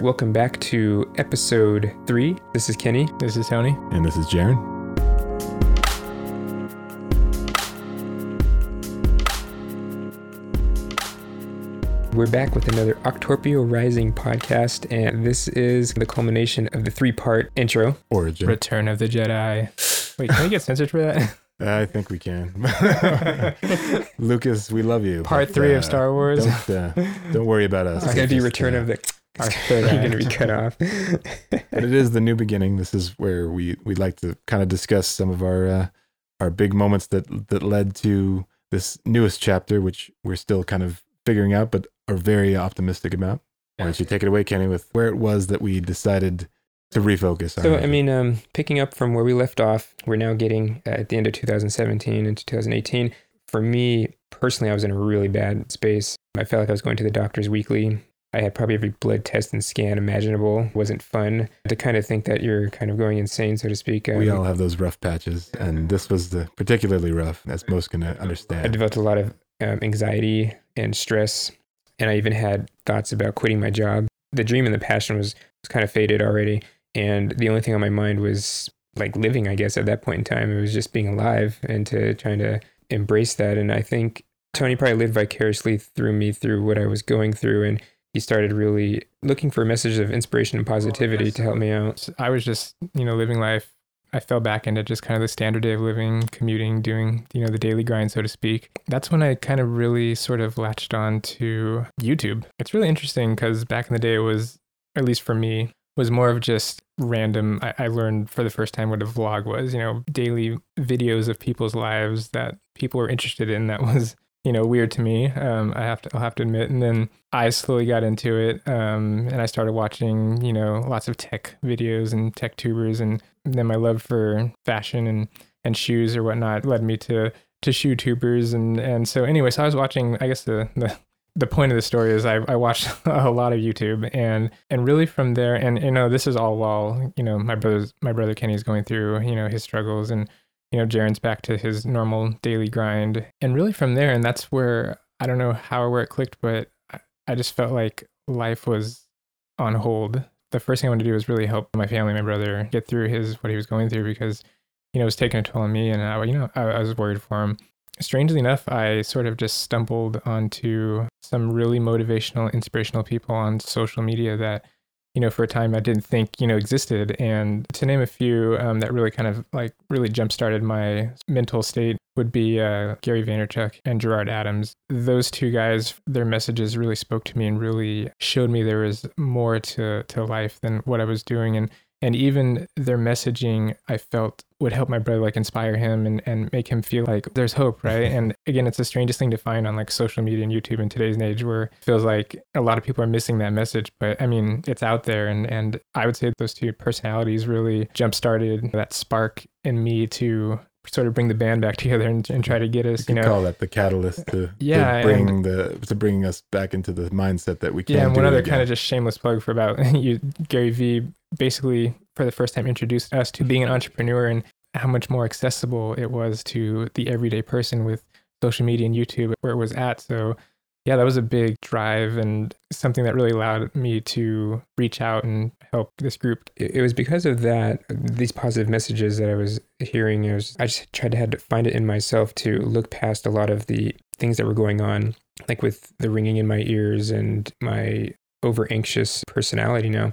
Welcome back to episode three. This is Kenny. This is Tony. And this is Jaron. We're back with another Octorpio Rising podcast, and this is the culmination of the three part intro. Origin. Return of the Jedi. Wait, can we get censored for that? I think we can. Lucas, we love you. Part but, three uh, of Star Wars. Don't, uh, don't worry about us. It's going to be Return uh, of the. Our third You're going to be cut off. But it is the new beginning. This is where we we like to kind of discuss some of our uh, our big moments that that led to this newest chapter, which we're still kind of figuring out, but are very optimistic about. Why don't you take it away, Kenny, with where it was that we decided to refocus? on So, it? I mean, um, picking up from where we left off, we're now getting uh, at the end of 2017 into 2018. For me personally, I was in a really bad space. I felt like I was going to the doctors weekly. I had probably every blood test and scan imaginable. It wasn't fun to kind of think that you're kind of going insane, so to speak. we Um, all have those rough patches, and this was the particularly rough, as most can understand. I developed a lot of um, anxiety and stress, and I even had thoughts about quitting my job. The dream and the passion was, was kind of faded already, and the only thing on my mind was like living. I guess at that point in time, it was just being alive and to trying to embrace that. And I think Tony probably lived vicariously through me through what I was going through, and he started really looking for messages of inspiration and oh, positivity to help me out. I was just, you know, living life. I fell back into just kind of the standard day of living, commuting, doing, you know, the daily grind, so to speak. That's when I kind of really sort of latched on to YouTube. It's really interesting because back in the day, it was, at least for me, was more of just random. I, I learned for the first time what a vlog was, you know, daily videos of people's lives that people were interested in. That was, you know, weird to me. Um, I have to, I'll have to admit. And then I slowly got into it, um, and I started watching, you know, lots of tech videos and tech tubers, and then my love for fashion and and shoes or whatnot led me to to shoe tubers, and and so anyway, so I was watching. I guess the the the point of the story is I, I watched a lot of YouTube and and really from there and you know this is all while you know my brother's my brother Kenny's going through you know his struggles and you know Jaron's back to his normal daily grind. And really from there and that's where I don't know how or where it clicked but I, I just felt like life was on hold. The first thing I wanted to do was really help my family my brother get through his what he was going through because you know it was taking a toll on me and I you know I, I was worried for him. Strangely enough, I sort of just stumbled onto some really motivational, inspirational people on social media that, you know, for a time I didn't think, you know, existed. And to name a few um, that really kind of like really jump started my mental state would be uh, Gary Vaynerchuk and Gerard Adams. Those two guys, their messages really spoke to me and really showed me there was more to, to life than what I was doing. And and even their messaging i felt would help my brother like inspire him and, and make him feel like there's hope right and again it's the strangest thing to find on like social media and youtube in today's age where it feels like a lot of people are missing that message but i mean it's out there and and i would say those two personalities really jump started that spark in me to sort of bring the band back together and, and try to get us You you know call that the catalyst to, Yeah, to bring the to bring us back into the mindset that we can. Yeah, and one other again. kind of just shameless plug for about you, Gary Vee basically for the first time introduced us to being an entrepreneur and how much more accessible it was to the everyday person with social media and YouTube where it was at. So yeah, that was a big drive and something that really allowed me to reach out and help this group. it was because of that these positive messages that i was hearing it was, i just tried to had to find it in myself to look past a lot of the things that were going on like with the ringing in my ears and my over anxious personality now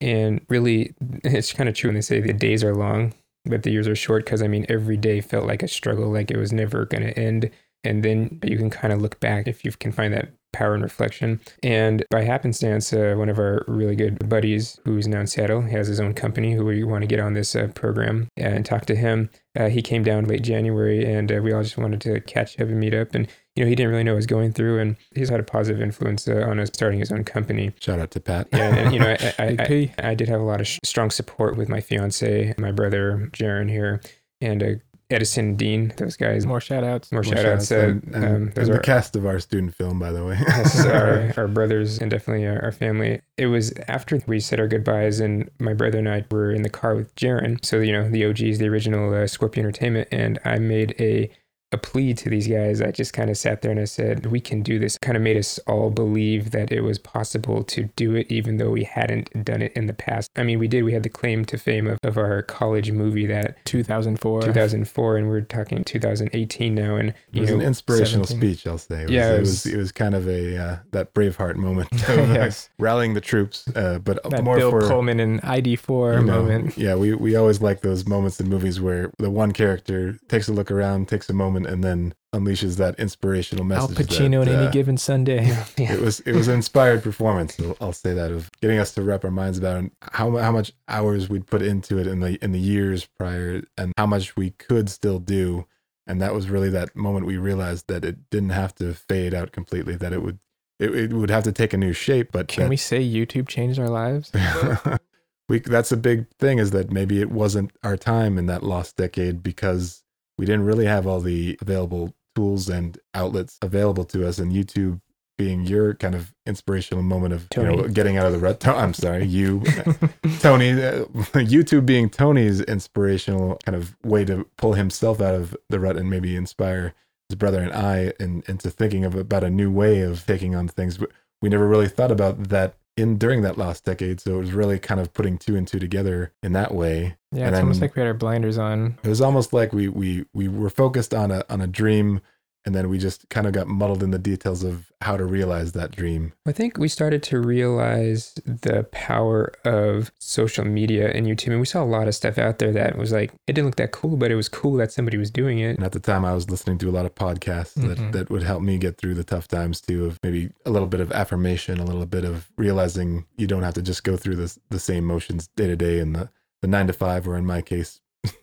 and really it's kind of true when they say the days are long but the years are short because i mean every day felt like a struggle like it was never going to end and then you can kind of look back if you can find that power and reflection. And by happenstance, uh, one of our really good buddies, who's now in Seattle, has his own company who we want to get on this uh, program and talk to him. Uh, he came down late January, and uh, we all just wanted to catch up and meet up. And you know, he didn't really know what was going through, and he's had a positive influence uh, on us starting his own company. Shout out to Pat. Yeah, and, you know, I, I, Big I, P. I did have a lot of sh- strong support with my fiance, my brother Jaron here, and uh, Edison Dean. Those guys. More shout outs. More Well, shout outs. Uh, and, and- um, those and the are cast of our student film, by the way. our, our brothers and definitely our, our family. It was after we said our goodbyes, and my brother and I were in the car with Jaron. So, you know, the OGs, the original uh, Scorpio Entertainment, and I made a a plea to these guys. I just kind of sat there and I said, we can do this. Kind of made us all believe that it was possible to do it, even though we hadn't done it in the past. I mean, we did. We had the claim to fame of, of our college movie that 2004. 2004, and we're talking 2018 now. And It you was know, an inspirational 17. speech, I'll say. It was, Yeah, it it was, was- it was kind of a uh, that Braveheart moment of uh, Yes. rallying the troops, uh, but That more Bill for Pullman and ID4 you know, moment. Yeah, we, we always like those moments in movies where the one character takes a look around, takes a moment, and then unleashes that inspirational message. Al. Pacino that, on any uh, given Sunday. yeah. It was it was an inspired performance. I'll, say that of getting us to wrap our minds about how how much hours we'd put into it in the in the years prior, and how much we could still do. And that was really that moment we realized that it didn't have to fade out completely. That it would it, it would have to take a new shape. But Can that- we say YouTube changed our lives? we that's a big thing is that maybe it wasn't our time in that lost decade because we didn't really have all the available tools and outlets available to us and YouTube being your kind of inspirational moment of you know getting out of the rut. To- I'm sorry, you Tony uh, YouTube being Tony's inspirational kind of way to pull himself out of the rut and maybe inspire his brother and I in, into thinking of about a new way of taking on things. But we never really thought about that in during that last decade. So it was really kind of putting two and two together in that way. Yeah, And it's almost like we had our blinders on. It was almost like we we we were focused on a on a dream and then we just kind of got muddled in the details of how to realize that dream. I think we started to realize the power of social media and YouTube. And we saw a lot of stuff out there that was like, it didn't look that cool, but it was cool that somebody was doing it. And at the time I was listening to a lot of podcasts that, mm-hmm. that would help me get through the tough times too of maybe a little bit of affirmation, a little bit of realizing you don't have to just go through this the same motions day to day and the, the nine to five or in my case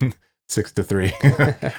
six to three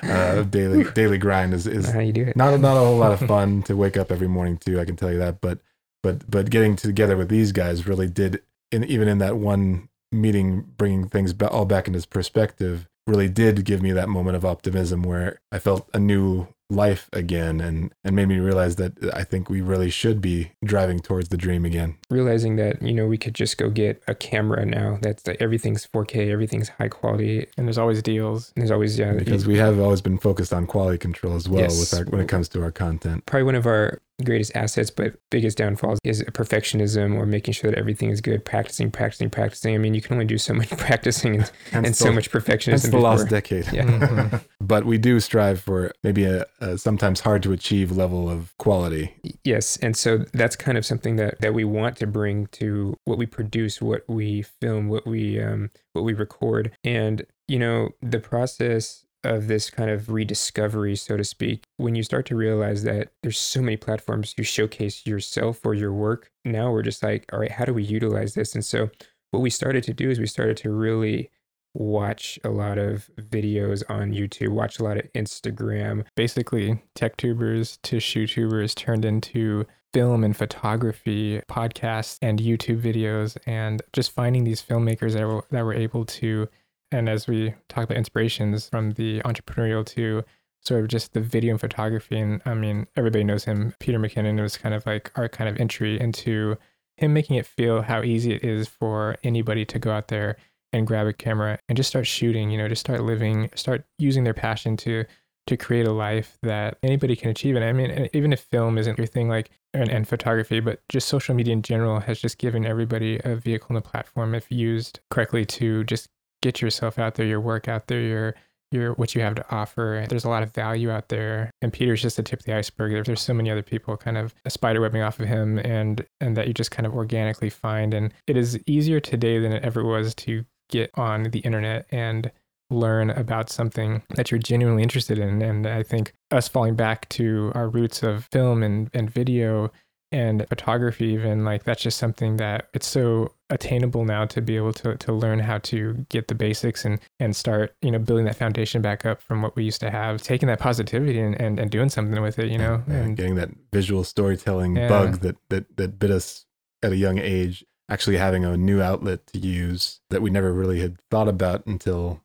uh, daily daily grind is, is How you do it. not not a whole lot of fun to wake up every morning to. I can tell you that, but but but getting together with these guys really did, in, even in that one meeting, bringing things all back into perspective, really did give me that moment of optimism where I felt a new life again, and and made me realize that I think we really should be driving towards the dream again. Realizing that, you know, we could just go get a camera now. That's like, everything's 4K, everything's high quality. And there's always deals. And there's always, yeah, Because we have always been focused on quality control as well Yes. with our, when it comes to our content. probably one of our greatest assets, but biggest downfalls is perfectionism or making sure that everything is good, practicing, practicing, practicing. I mean, you can only do so much practicing and, Hence and the- so much perfectionism. Hence the before. lost decade. Yeah. Mhm. but we do strive for maybe a, a sometimes hard to achieve level of quality. Yes, and so that's kind of something that that we want to bring to what we produce, what we film, what we um what we record, and you know the process of this kind of rediscovery, so to speak. When you start to realize that there's so many platforms you showcase yourself or your work, now we're just like, all right, how do we utilize this? And so what we started to do is we started to really watch a lot of videos on YouTube, watch a lot of Instagram, Basically, tech tubers to shoe tubers turned into film and photography podcasts and YouTube videos, and just finding these filmmakers that were, that were able to, and as we talk about inspirations from the entrepreneurial to sort of just the video and photography. And I mean, everybody knows him. Peter McKinnon was kind of like our kind of entry into him making it feel how easy it is for anybody to go out there and grab a camera and just start shooting, you know, just start living, start using their passion to to create a life that anybody can achieve. And I mean, even if film isn't your thing, like and, and photography, but just social media in general has just given everybody a vehicle and a platform if used correctly to just get yourself out there, your work out there, your your what you have to offer. There's a lot of value out there, and Peter's just the tip of the iceberg. There- There's so many other people kind of spider webbing off of him, and and that you just kind of organically find. And it is easier today than it ever was to get on the internet and learn about something that you're genuinely interested in. And I think us falling back to our roots of film and, and video and photography, even like that's just something that it's so attainable now to be able to, to learn how to get the basics and, and start, you know, building that foundation back up from what we used to have, taking that positivity and, and, and doing something with it, you know? Yeah, And getting that visual storytelling Yeah. bug that, that that bit us at a young age. Actually, having a new outlet to use that we never really had thought about until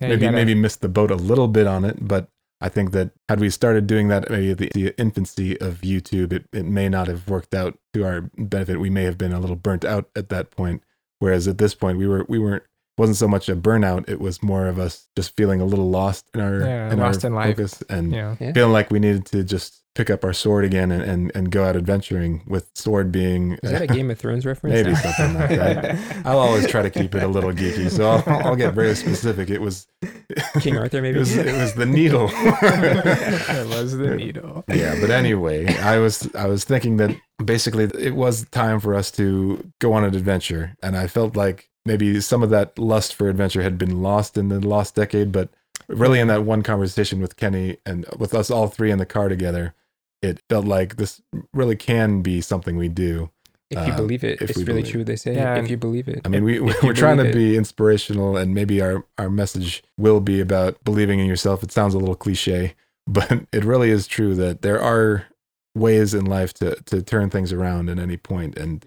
yeah, maybe gotta- maybe missed the boat a little bit on it. But I think that had we started doing that maybe at the, the infancy of YouTube, it, it may not have worked out to our benefit. We may have been a little burnt out at that point. Whereas at this point, we were we weren't wasn't so much a burnout; it was more of us just feeling a little lost in our Yeah, in lost our in life. focus and Yeah. Yeah. feeling like we needed to just pick up our sword again and and, and go out adventuring. With sword being Is that a Game of Thrones reference? maybe something like that. I'll always try to keep it a little geeky, so I'll, I'll get very specific. It was King Arthur, maybe? It was, it was the needle. it was the needle. yeah, but anyway, I was I was thinking that basically it was time for us to go on an adventure, and I felt like maybe some of that lust for adventure had been lost in the last decade, but really in that one conversation with Kenny and with us all three in the car together, it felt like this really can be something we do. If you Uh, believe it, if it's really believe true. They say Yeah, if you believe it. I mean, we, If you we're trying to believe it. be inspirational, and maybe our, our message will be about believing in yourself. It sounds a little cliche, but it really is true that there are ways in life to, to turn things around at any point, and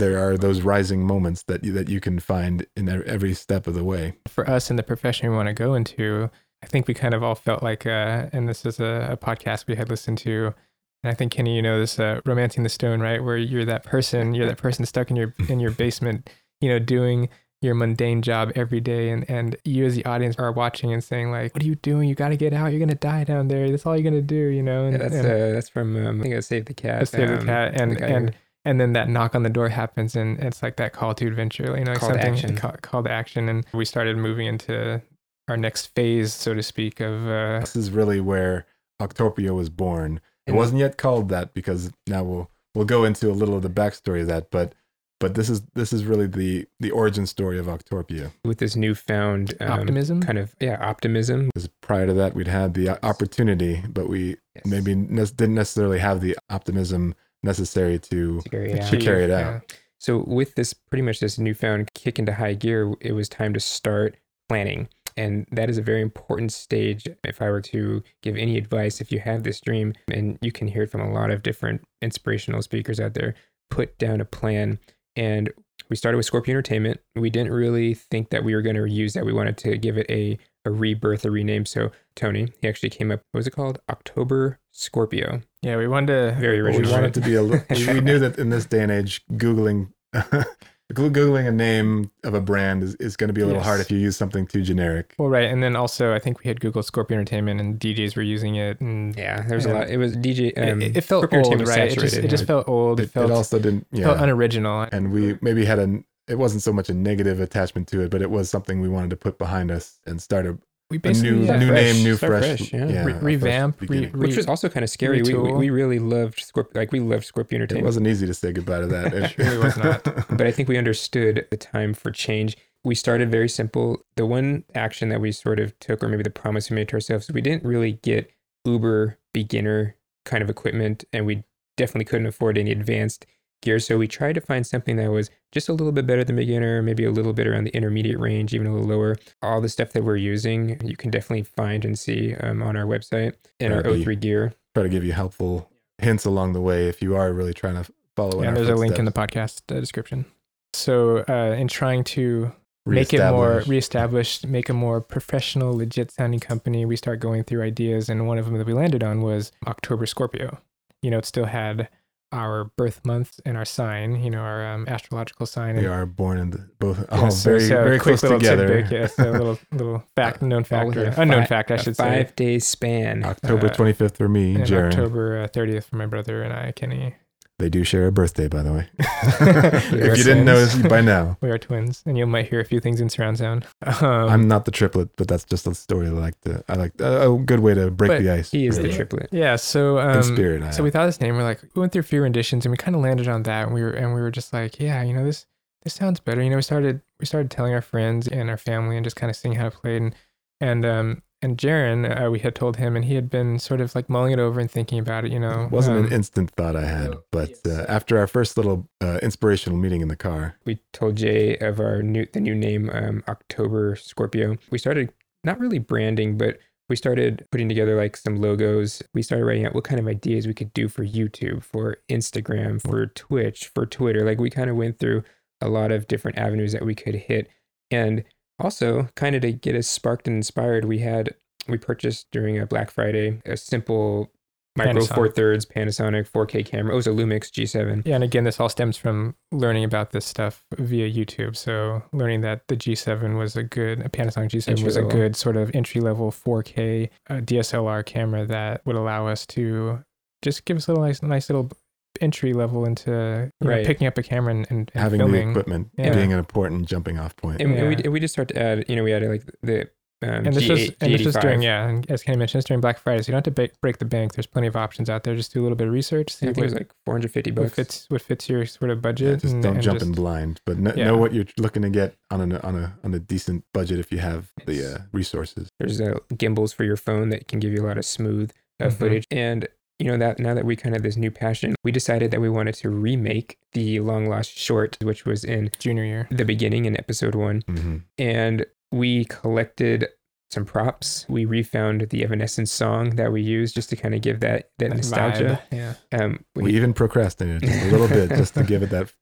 there are those rising moments that you, that you can find in every step of the way. For us in the profession we want to go into, I think we kind of all felt like, uh, and this is a, a podcast we had listened to. And I think Kenny, you know this, uh, romancing the stone, right? Where you're that person, you're that person stuck in your in your basement, you know, doing your mundane job every day, and and you as the audience are watching and saying like, "What are you doing? You got to get out. You're gonna die down there. That's all you're gonna do," you know. And Yeah, that's and, uh, that's from um, I think it was Save the Cat. Let's Save the um, Cat, and the and who- and then that knock on the door happens, and it's like that call to adventure, you know, like Call to something action. Call, call to action, and we started moving into our next phase, so to speak, of uh, This is really where Octorpio was born. It wasn't yet called that because now we'll we'll go into a little of the backstory of that, but but this is this is really the the origin story of Octorpio. with this newfound um, optimism. kind of yeah optimism. Because prior to that, we'd had the opportunity, but we Yes. maybe ne- didn't necessarily have the optimism necessary to To carry it out. to carry it out. Yeah. So with this pretty much this newfound kick into high gear, it was time to start planning. And that is a very important stage. If I were to give any advice, if you have this dream, and you can hear it from a lot of different inspirational speakers out there, put down a plan. And we started with Scorpio Entertainment. We didn't really think that we were going to use that. We wanted to give it a, a rebirth, a rename. So Tony, he actually came up, what was it called? October Scorpio. Yeah, we wanted to. Very But we wanted to be a little. we we knew that in this day and age, googling. Googling a name of a brand is, is going to be a little Yes. hard if you use something too generic. Well, right, and then also I think we had Google Scorpio Entertainment, and DJs were using it, and Yeah, there was a lot. It was DJ. Um, it, it felt Scorpio old, right? It just, it just felt old. It, It, felt, it also didn't. Yeah. felt unoriginal. and we maybe had a it wasn't so much a negative attachment to it but it was something we wanted to put behind us and start a, we a basically new yeah, new fresh, name new fresh, fresh, yeah. yeah, Re- fresh revamp, re- re- which was also kind of scary. We, we, we really loved Scorpio, like we loved Scorpio Entertainment. it wasn't easy to say goodbye to that It really was not. but I think we understood the time for change. We started very simple. The one action that we sort of took, or maybe the promise we made to ourselves, we didn't really get uber beginner kind of equipment, and we definitely couldn't afford any advanced gear. So we tried to find something that was just a little bit better than beginner, maybe a little bit around the intermediate range, even a little lower. All the stuff that we're using, you can definitely find and see um, on our website in our That'd be- O3 gear. try to give you helpful hints along the way if you are really trying to follow in Yeah, there's a link in the podcast uh, description. So, uh, in trying to make it more reestablished, make a more professional, legit sounding company, we start going through ideas, and one of them that we landed on was October Scorpio. You know, it still had our birth month and our sign, you know, our um, astrological sign. we and are born in the, both Yeah, oh, so- very so very close together tidbit, yeah, so a little little fact, known fact, or within unknown fi- fact, I should say. Five day span. october uh, 25th for me And Jaron. October uh, 30th for my brother and I, Kenny. They do share a birthday by the way if you didn't know by now We are twins, and you might hear a few things in surround sound. Um, i'm not the triplet but that's just a story i like to i like a, a good way to break the ice He is the triplet. yeah. So um, in spirit I So we thought of this name. We're like, we went through a few renditions, and we kind of landed on that. And we were, and we were just like, yeah, you know, this this sounds better. You know, we started we started telling our friends and our family, and just kind of seeing how it played. And and um and Jaron, uh, we had told him, and he had been sort of like mulling it over and thinking about it. You know, It wasn't um, an instant thought I had, but uh, after our first little uh, inspirational meeting in the car, we told Jay of our new the new name um, October Scorpio. We started not really branding, but we started putting together like some logos. We started writing out what kind of ideas we could do for YouTube, for Instagram, for Twitch, for Twitter. Like we kind of went through a lot of different avenues that we could hit. And also kind of to get us sparked and inspired, we had we purchased during a Black Friday a simple micro Panasonic. four thirds Panasonic 4K camera. It was a Lumix G7. Yeah, and again, this all stems from learning about this stuff via YouTube. So learning that the G7 was a good, a Panasonic G7 was a good sort of entry level 4K uh, DSLR camera that would allow us to just give us a little nice, nice little entry level into you know, picking up a camera and, and, and Having the equipment Yeah. being an important jumping off point. And, and we, Yeah. and we just started to add, you know, we added like the um, and this G8, was and this was during yeah, and as Kenny mentioned, it's during Black Friday, so you don't have to ba- break the bank. There's plenty of options out there. Just do a little bit of research, see I think it was like 450 what bucks. fits what fits your sort of Yeah, budget. just and- don't and jump just- in blind, but kn- Yeah. know what you're looking to get on a on a on a decent budget if you have the uh, resources. There's uh, gimbals for your phone that can give you a lot of smooth uh, Mhm. footage. And you know that now that we kind of this new passion, we decided that we wanted to remake the long lost short, which was in junior year. the beginning in episode one, hmm and we collected some props. We refound the Evanescence song that we used just to kind of give that that That nostalgia. vibe, Yeah. Um, We even procrastinated just a little bit just to give it that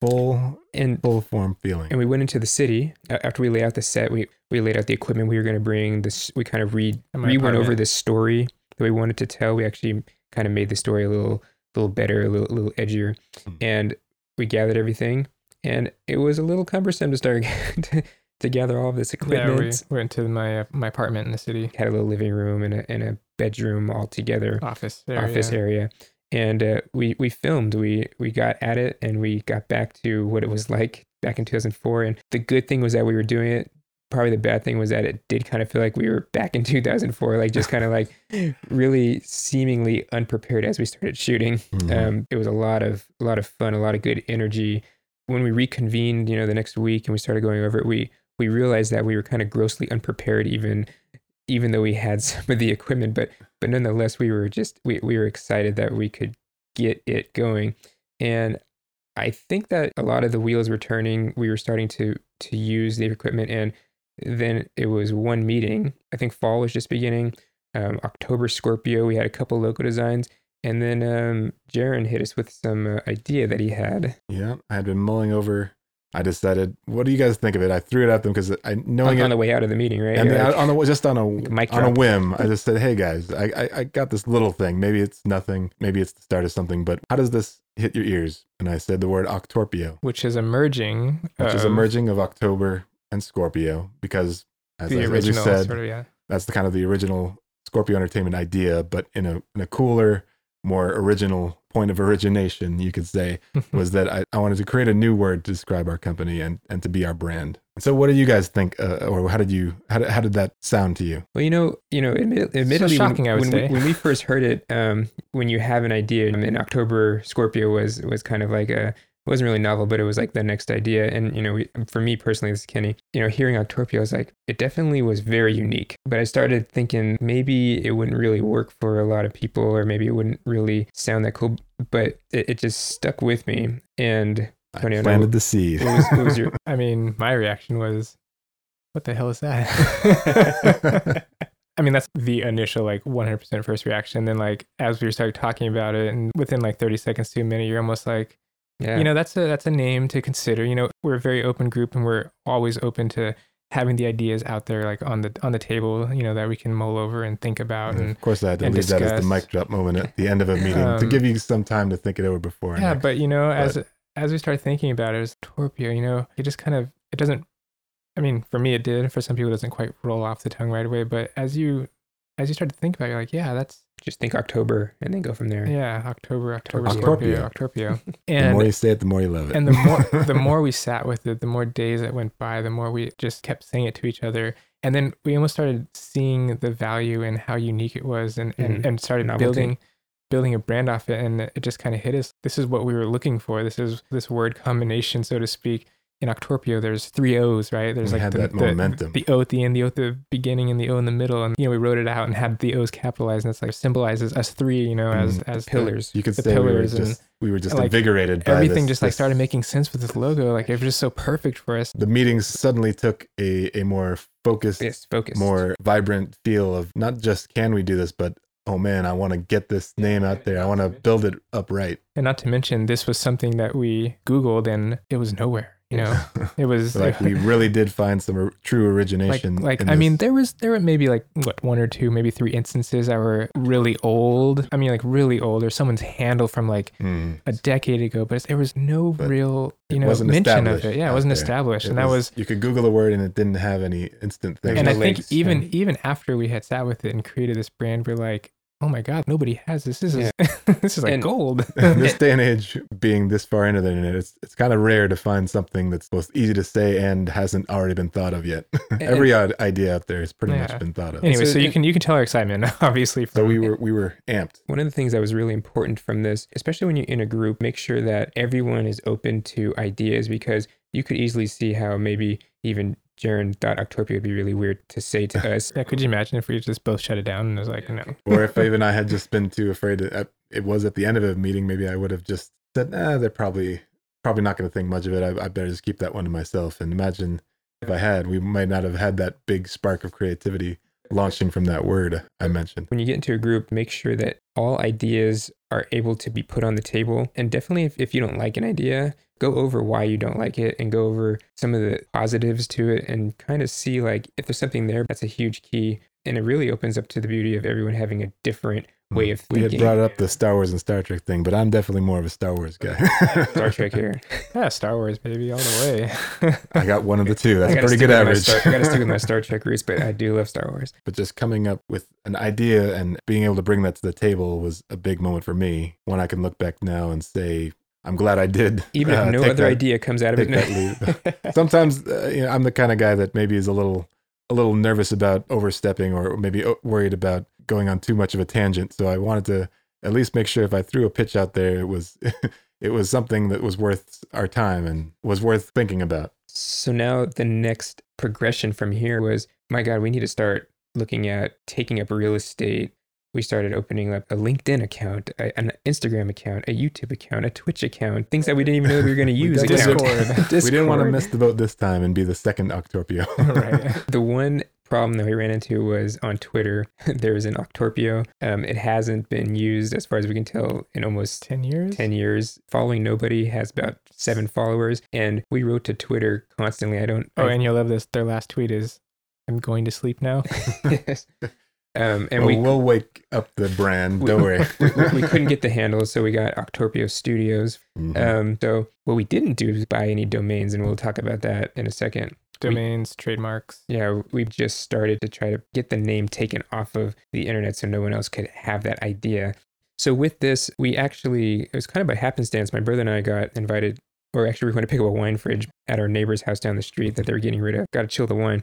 full and full form feeling. and we went into the city uh, after we laid out the set. We we laid out the equipment we were going to bring. This we kind of read In my re went over this story that we wanted to tell. We actually kind of made the story a little little better, a little little edgier, Hmm. and we gathered everything. And it was a little cumbersome to start to, to gather all of this Yeah, equipment. we went to my uh, my apartment in the city Had a little living room and a and a bedroom all together, office area. office area. And uh, we we filmed. We we got at it and we got back to what it was like back in 2004. And the good thing was that we were doing it. Probably the bad thing was that it did kind of feel like we were back in 2004, like just kind of like really seemingly unprepared as we started shooting. Mhm. Um, it was a lot of a lot of fun, a lot of good energy. When we reconvened, you know, the next week and we started going over it, we we realized that we were kind of grossly unprepared, even even though we had some of the equipment. But but nonetheless, we were just we we were excited that we could get it going, and I think that a lot of the wheels were turning. We were starting to to use the equipment, and then it was one meeting. I think fall was just beginning. Um, October Scorpio, we had a couple local designs, and then um, Jaron hit us with some uh, idea that he had yeah, I had been mulling over. I decided, what do you guys think of it? I threw it at them because I knowing on, it on the way out of the meeting, right? and like, on the just on a mic on a whim, I just said, "Hey guys, I, I I got this little thing. Maybe it's nothing. Maybe it's the start of something. But how does this hit your ears?" And I said the word Octorpio, which is emerging, which is of a merging of October and Scorpio, because as, the I- as you said, sort of yeah. that's the kind of the original Scorpio Entertainment idea, but in a in a cooler, more original point of origination, you could say, was that I, I wanted to create a new word to describe our company and and to be our brand. So, what do you guys think, uh, or how did you how did, how did that sound to you? Well, you know, you know, admit, admittedly, when- shocking, I would when, say. We, when we first heard it, um, when you have an idea, I mean, October Scorpio was was kind of like a it wasn't really novel, but it was like the next idea. And you know, we, for me personally, this is Kenny. You know, hearing Octorpio, I was like, it definitely was very unique. But I started thinking maybe it wouldn't really work for a lot of people, or maybe it wouldn't really sound that cool. But it, it just stuck with me, and I Tony, I know- planted the seed. what was, what was your I mean, my reaction was, "What the hell is that?" I mean, that's the initial like 100% first reaction. Then, like as we started talking about it, and within like 30 seconds to a minute, you're almost like, yeah? you know, that's a that's a name to consider. You know, we're a very open group, and we're always open to having the ideas out there, like on the on the table. You know, that we can mull over and think about. And And of course, I had to leave that as the mic drop moment at the end of a meeting to Um, give you some time to think it over before. yeah, next. but you know, as as we start thinking about it, as Torpio, you know, it just kind of it doesn't. I mean, for me, it did. For some people, it doesn't quite roll off the tongue right away. But as you as you start to think about it, you're like, yeah, that's just think October and then go from there. yeah, October, October, Octorpio. Scorpio, Octorpio, the more you say it, the more you love it. and the more the more we sat with it, the more days that went by, the more we just kept saying it to each other. And then we almost started seeing the value and how unique it was and, and, Mhm. and started Novelty. building building a brand off it and it just kind of hit us. This is what we were looking for. This is this word combination, so to speak. In Octorpio, there's three O's, right? There's We like the, the- momentum. The, O at the end, the O at the beginning, and the O in the middle. And you know, we wrote it out and had the O's capitalized, and it's like symbolizes us three, you know, as Mhm. as Pillars. you could the say we were pillars and, just we were just like, invigorated. By everything this- just like this- started making sense with this logo. Like it was just so perfect for us. The meetings suddenly took a a more focused, Yes, focus. more vibrant feel of not just can we do this, but oh man, I want to get this name out there. I want to build it up right. And not to mention, this was something that we Googled and it was nowhere. You know, it was like we really did find some true origination. like in I mean, there was there were maybe like what one or two, maybe three instances that were really old. I mean, like really old, or someone's handle from like Hmm. a decade ago, but there was no But real, you know, mention of it. Yeah, it wasn't there. established, It and that was. you could Google a word and it didn't have any instant thing. And I think even even after we had sat with it and created this brand, we're like, oh my god, nobody has this. This is this is like And- gold. in this day and age, being this far into the internet, it's it's kind of rare to find something that's both easy to say and hasn't already been thought of yet. Every odd idea out there has pretty Yeah. much been thought of. anyway, So so, you can you can tell our excitement, obviously. From, So we were we were amped. One of the things that was really important from this, especially when you're in a group, make sure that everyone is open to ideas because you could easily see how maybe even Jaren thought Octorpio would be really weird to say to us. Yeah, could you imagine if we just both shut it down and it was like, no. Or if even I had just been too afraid to, uh, it was at the end of a meeting, maybe I would have just said, "Ah, they're probably probably not going to think much of it. I, I better just keep that one to myself." And imagine if I had, we might not have had that big spark of creativity launching from that word I mentioned. When you get into a group, make sure that all ideas are able to be put on the table. And definitely, if, if you don't like an idea, go over why you don't like it and go over some of the positives to it and kind of see like if there's something there, that's a huge key. And it really opens up to the beauty of everyone having a different way of We had brought up the Star Wars and Star Trek thing, but I'm definitely more of a Star Wars guy. Star Trek here. Yeah, Star Wars, baby, all the way. I got one of the two. That's I a gotta pretty good average. Star- I got to stick with my Star Trek roots, but I do love Star Wars. but just coming up with an idea and being able to bring that to the table was a big moment for me. One I can look back now and say, I'm glad I did. Even uh, if no other that- idea comes out of it. that Sometimes uh, you know, I'm the kind of guy that maybe is a little a little nervous about overstepping or maybe worried about going on too much of a tangent. So I wanted to at least make sure if I threw a pitch out there, it was it was something that was worth our time and was worth thinking about. So now the next progression from here was, my God, we need to start looking at taking up real estate. We started opening up a LinkedIn account, a, an Instagram account, a YouTube account, a Twitch account, things that we didn't even know we were going to use. did account. Discord. We didn't want to miss the boat this time and be the second Octorpio. right. The one problem that we ran into was on Twitter. there was an Octorpio. Um, it hasn't been used, as far as we can tell, in almost 10 years? 10 years. Following Nobody has about seven followers. And we wrote to Twitter constantly. I don't. Oh, I- and you'll love this. Their last tweet is, I'm going to sleep now. yes. Um, and And we, we'll wake up the brand. We- Don't worry. we couldn't get the handle, so we got Octorpio Studios. Mhm. Um, so what we didn't do is buy any domains, and we'll talk about that in a second. Domains, trademarks. Yeah, we've just started to try to get the name taken off of the internet so no one else could have that idea. So with this, we actually it was kind of by happenstance. My brother and I got invited, or actually we went to pick up a wine fridge at our neighbor's house down the street that they were getting rid of. Got to chill the wine,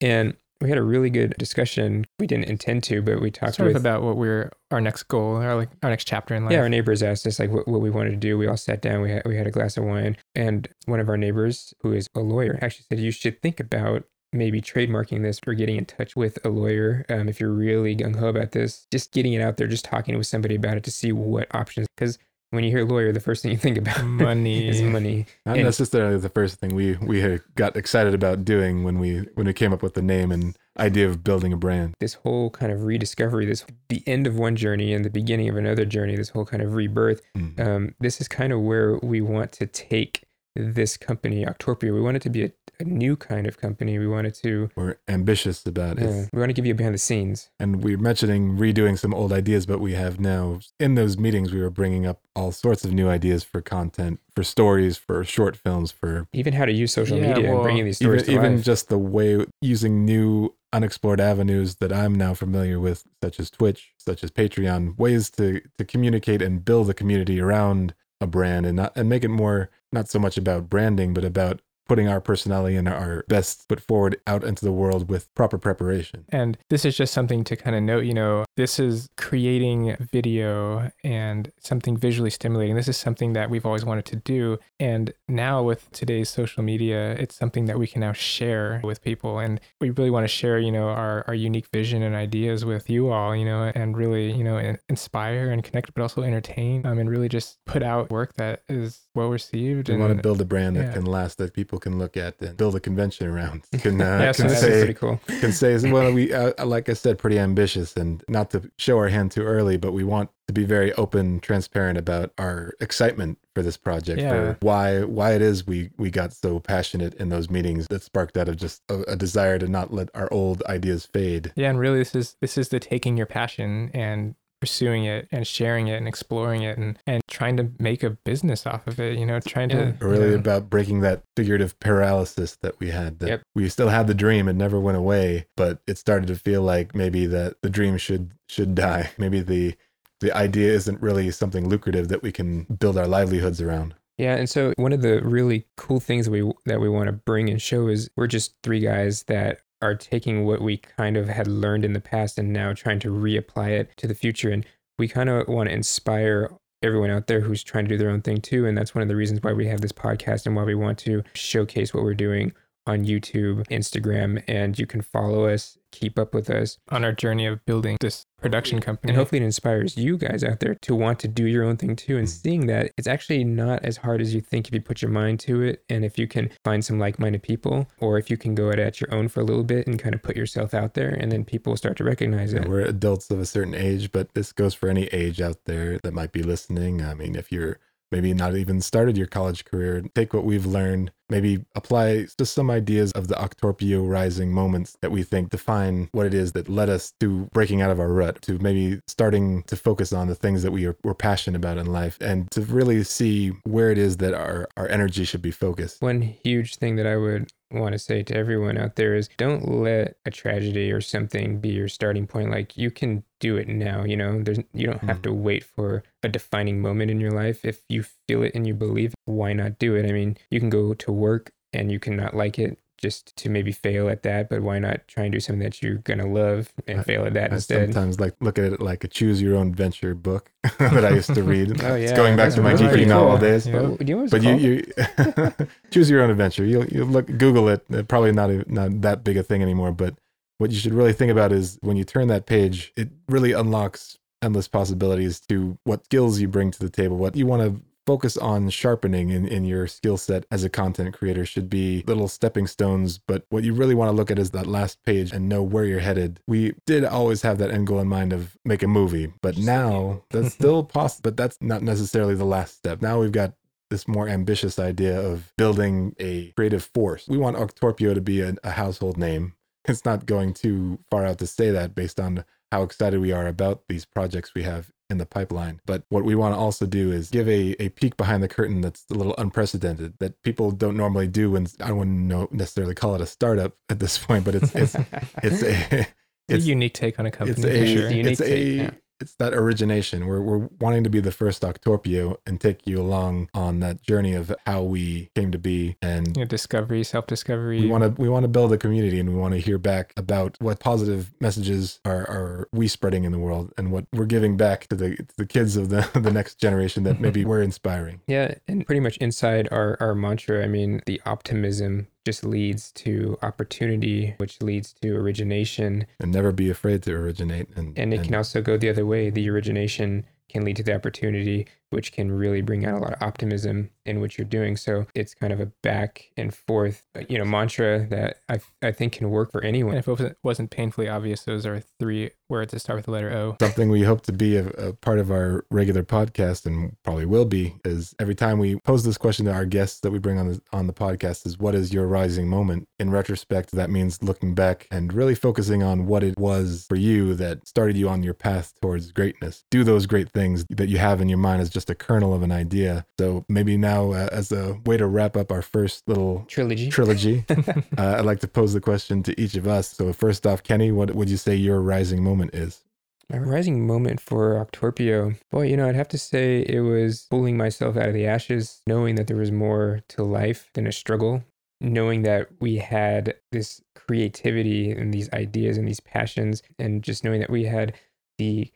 and we had a really good discussion. We didn't intend to, but we talked Sort with of about what we're, our next goal, our like our next chapter in life. yeah, our neighbors asked us like what, what we wanted to do. We all sat down. We had we had a glass of wine, and one of our neighbors, who is a lawyer, actually said you should think about maybe trademarking this or getting in touch with a lawyer um, if you're really gung ho about this. Just getting it out there, just talking with somebody about it to see what options. Because when you hear lawyer, the first thing you think about Money. is money. Not and- necessarily the first thing we we got excited about doing when we when we came up with the name and idea of building a brand. this whole kind of rediscovery, this the end of one journey and the beginning of another journey, this whole kind of rebirth. Mhm. um, this is kind of where we want to take this company, Octorpio. We want it to be a, a new kind of company. We wanted to, We're ambitious about it. yeah, we want to give you a behind the scenes. And we're mentioning redoing some old ideas, but we have now in those meetings we were bringing up all sorts of new ideas for content, for stories, for short films, for Even how to use social Yeah, media and bringing these even stories to even just the way using new unexplored avenues that I'm now familiar with, such as Twitch, such as Patreon, ways to to communicate and build a community around a brand and not and make it more not so much about branding, but about putting our personality and our best foot forward out into the world with proper preparation. And this is just something to kind of note, you know, this is creating video and something visually stimulating. This is something that we've always wanted to do. And now with today's social media, it's something that we can now share with people. And we really want to share, you know, our, our unique vision and ideas with you all, you know, and really, you know, inspire and connect, but also entertain um, and really just put out work that is well received. We and want to build a brand that yeah. can last, that people people can look at and build a convention around. Can, uh, Yeah, can that's say pretty cool. can say, well, we uh, like I said, pretty ambitious, and not to show our hand too early, but we want to be very open, transparent about our excitement for this project, Yeah. for why why it is we we got so passionate in those meetings that sparked out of just a, a desire to not let our old ideas fade. Yeah, and really this is this is the taking your passion and pursuing it and sharing it and exploring it and, and trying to make a business off of it, you know, trying Yeah. to Really you know, about breaking that figurative paralysis that we had. That Yep. we still had the dream; it never went away, but it started to feel like maybe that the dream should should die. Maybe the the idea isn't really something lucrative that we can build our livelihoods around. Yeah, and so one of the really cool things that we that we want to bring and show is we're just three guys that are taking what we kind of had learned in the past and now trying to reapply it to the future. And we kind of want to inspire everyone out there who's trying to do their own thing too. And that's one of the reasons why we have this podcast and why we want to showcase what we're doing on YouTube, Instagram and you can follow us, keep up with us on our journey of building this production company. and hopefully it inspires you guys out there to want to do your own thing too and seeing that it's actually not as hard as you think if you put your mind to it and if you can find some like-minded people or if you can go at it at your own for a little bit and kind of put yourself out there and then people will start to recognize Yeah, it we're adults of a certain age, but this goes for any age out there that might be listening. I mean, if you're maybe not even started your college career, take what we've learned, maybe apply just some ideas of the Octorpio rising moments that we think define what it is that led us to breaking out of our rut, to maybe starting to focus on the things that we are, we're passionate about in life, and to really see where it is that our, our energy should be focused. one huge thing that i would want to say to everyone out there is don't let a tragedy or something be your starting point. Like you can do it now you know? There's you don't have Mhm. to wait for a defining moment in your life. If you feel it and you believe it, why not do it? I mean you can go to work and you can not like it just to maybe fail at that but why not try and do something that you're gonna love and I- fail at that I instead sometimes like look at it like a choose your own adventure book that I used to read. Oh, It's yeah, going back to my really geeky cool. novel days. Yeah. But, you know But you, you choose your own adventure. You'll you look Google it. uh, Probably not a, not that big a thing anymore. But what you should really think about is when you turn that page, it really unlocks endless possibilities to what skills you bring to the table. What you want to focus on sharpening in, in your skill set as a content creator should be little stepping stones. But what you really want to look at is that last page and know where you're headed. We did always have that end goal in mind of make a movie, but now that's still possible. But that's not necessarily the last step. Now we've got this more ambitious idea of building a creative force. We want Octorpio to be a, a household name. It's not going too far out to say that based on how excited we are about these projects we have in the pipeline. But what we want to also do is give a, a peek behind the curtain that's a little unprecedented that people don't normally do when I wouldn't know necessarily call it a startup at this point, but it's it's it's a it's a unique take on a company. it's for a sure. unique it's a take, yeah. It's that origination. We're we're wanting to be the first Octorpio and take you along on that journey of how we came to be and you know, discovery, self discovery. we want to we want to build a community and we want to hear back about what positive messages are are we spreading in the world and what we're giving back to the to the kids of the the next generation that maybe we're inspiring. Yeah, and pretty much inside our, our mantra, I mean, the optimism just leads to opportunity, which leads to origination. And never be afraid to originate and And it can also go the other way. The origination can lead to the opportunity, which can really bring out a lot of optimism in what you're doing. So it's kind of a back and forth, uh, you know, mantra that I, I think can work for and anyone. if it wasn't, wasn't painfully obvious, those are three words that start with the letter O. something we hope to be a, a part of our regular podcast and probably will be is every time we pose this question to our guests that we bring on the on the podcast is what is your rising moment in retrospect that means looking back and really focusing on what it was for you that started you on your path towards greatness do those great things that you have in your mind as just a kernel of an idea. So maybe now uh, as a way to wrap up our first little Trilogy. trilogy uh, i'd like to pose the question to each of us. So first off kenny what would you say your rising moment is? My rising moment for Octorpio, boy, you know, I'd have to say it was pulling myself out of the ashes, knowing that there was more to life than a struggle, knowing that we had this creativity and these ideas and these passions, and just knowing that we had the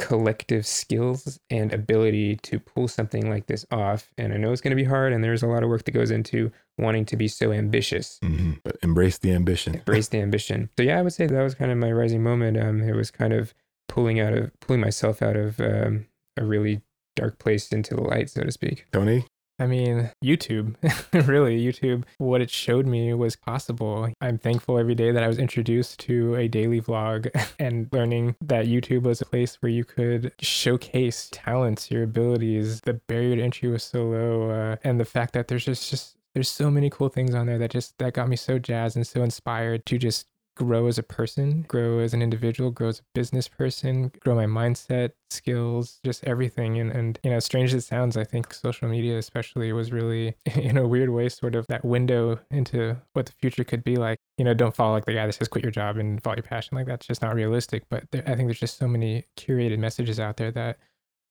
collective skills and ability to pull something like this off. And I know it's going to be hard, and there's a lot of work that goes into wanting to be so ambitious Mhm. But embrace the ambition. embrace the ambition. So yeah, I would say that was kind of my rising moment. Um, it was kind of pulling out of pulling myself out of um, a really dark place into the light, so to speak. Tony, I mean, YouTube, really, YouTube, what it showed me was possible. I'm thankful every day that I was introduced to a daily vlog and learning that YouTube was a place where you could showcase talents, your abilities. The barrier to entry was so low. Uh, and the fact that there's just, just there's so many cool things on there that just that got me so jazzed and so inspired to just grow as a person, grow as an individual, grow as a business person, grow my mindset, skills, just everything. And, and you know, strange as it sounds, I think social media, especially, was really, in a weird way, sort of that window into what the future could be like. You know, don't follow like the guy that says quit your job and follow your passion. Like that's just not realistic. But there, I think there's just so many curated messages out there that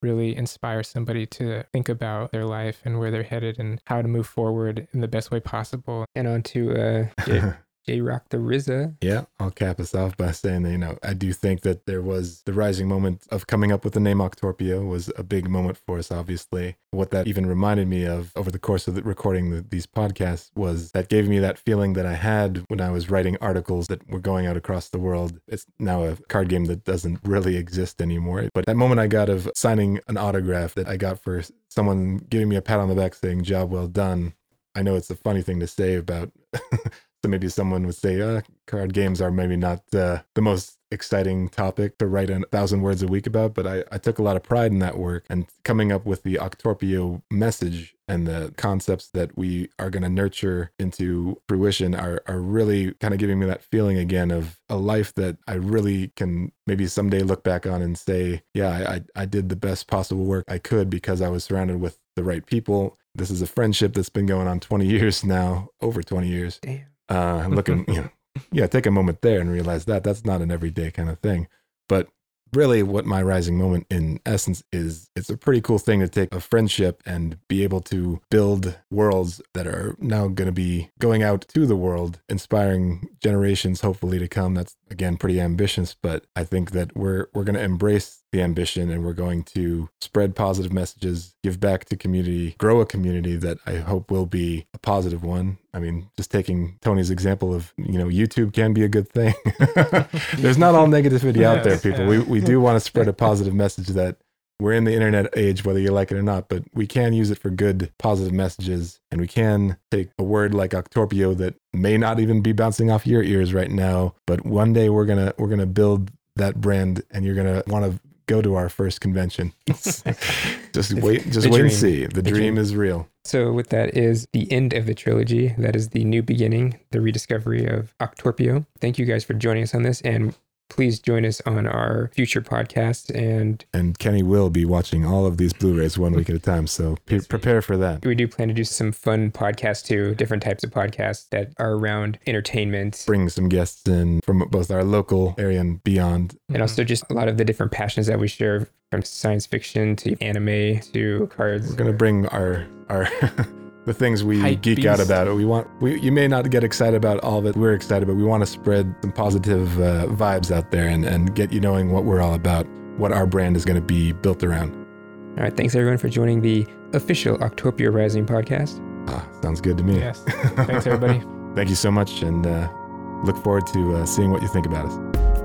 really inspire somebody to think about their life and where they're headed and how to move forward in the best way possible. And on to uh, Rock the RZA. Yeah, I'll cap us off by saying that, you know, I do think that there was the rising moment of coming up with the name Octorpio was a big moment for us, obviously. What that even reminded me of over the course of the, recording the, these podcasts was that gave me that feeling that I had when I was writing articles that were going out across the world. It's now a card game that doesn't really exist anymore. But that moment I got of signing an autograph that I got for someone giving me a pat on the back saying, job well done. I know it's a funny thing to say about So maybe someone would say, uh, card games are maybe not uh, the most exciting topic to write a thousand words a week about, but I, I took a lot of pride in that work and coming up with the Octorpio message and the concepts that we are going to nurture into fruition are, are really kind of giving me that feeling again of a life that I really can maybe someday look back on and say, yeah, I, I did the best possible work I could because I was surrounded with the right people. This is a friendship that's been going on 20 years now, over 20 years. Damn. Uh, looking, you know, yeah, take a moment there and realize that that's not an everyday kind of thing. But really what my rising moment in essence is it's a pretty cool thing to take a friendship and be able to build worlds that are now going to be going out to the world inspiring generations hopefully to come. That's again pretty ambitious but i think that we're we're going to embrace the ambition and we're going to spread positive messages give back to community grow a community that i hope will be a positive one. I mean just taking tony's example of you know youtube can be a good thing. There's not all negativity out there people. We, we do want to spread a positive message that we're in the internet age, whether you like it or not, but we can use it for good, positive messages. And we can take a word like Octorpio that may not even be bouncing off your ears right now, but one day we're gonna we're gonna build that brand, and you're gonna want to go to our first convention. just wait, just wait and see. The, The dream dream. is real. So, with that is the end of the trilogy. That is the new beginning, the rediscovery of Octorpio. Thank you guys for joining us on this, and please join us on our future podcasts. And And Kenny will be watching all of these Blu-rays one week at a time, so pre- prepare for that. we do plan to do some fun podcasts too, different types of podcasts that are around entertainment. Bring some guests in from both our local area and beyond. And mm-hmm. also just a lot of the different passions that we share from science fiction to anime to cards. We're gonna bring our our the things we Hype geek out about. We want we you may not get excited about all of it. We're excited, but we want to spread some positive uh, vibes out there and and get you knowing what we're all about, what our brand is going to be built around. All right. Thanks everyone for joining the official Octorpio Rising podcast. Ah, sounds good to me. Yes. Thanks, everybody. Thank you so much, and uh, look forward to uh, seeing what you think about us.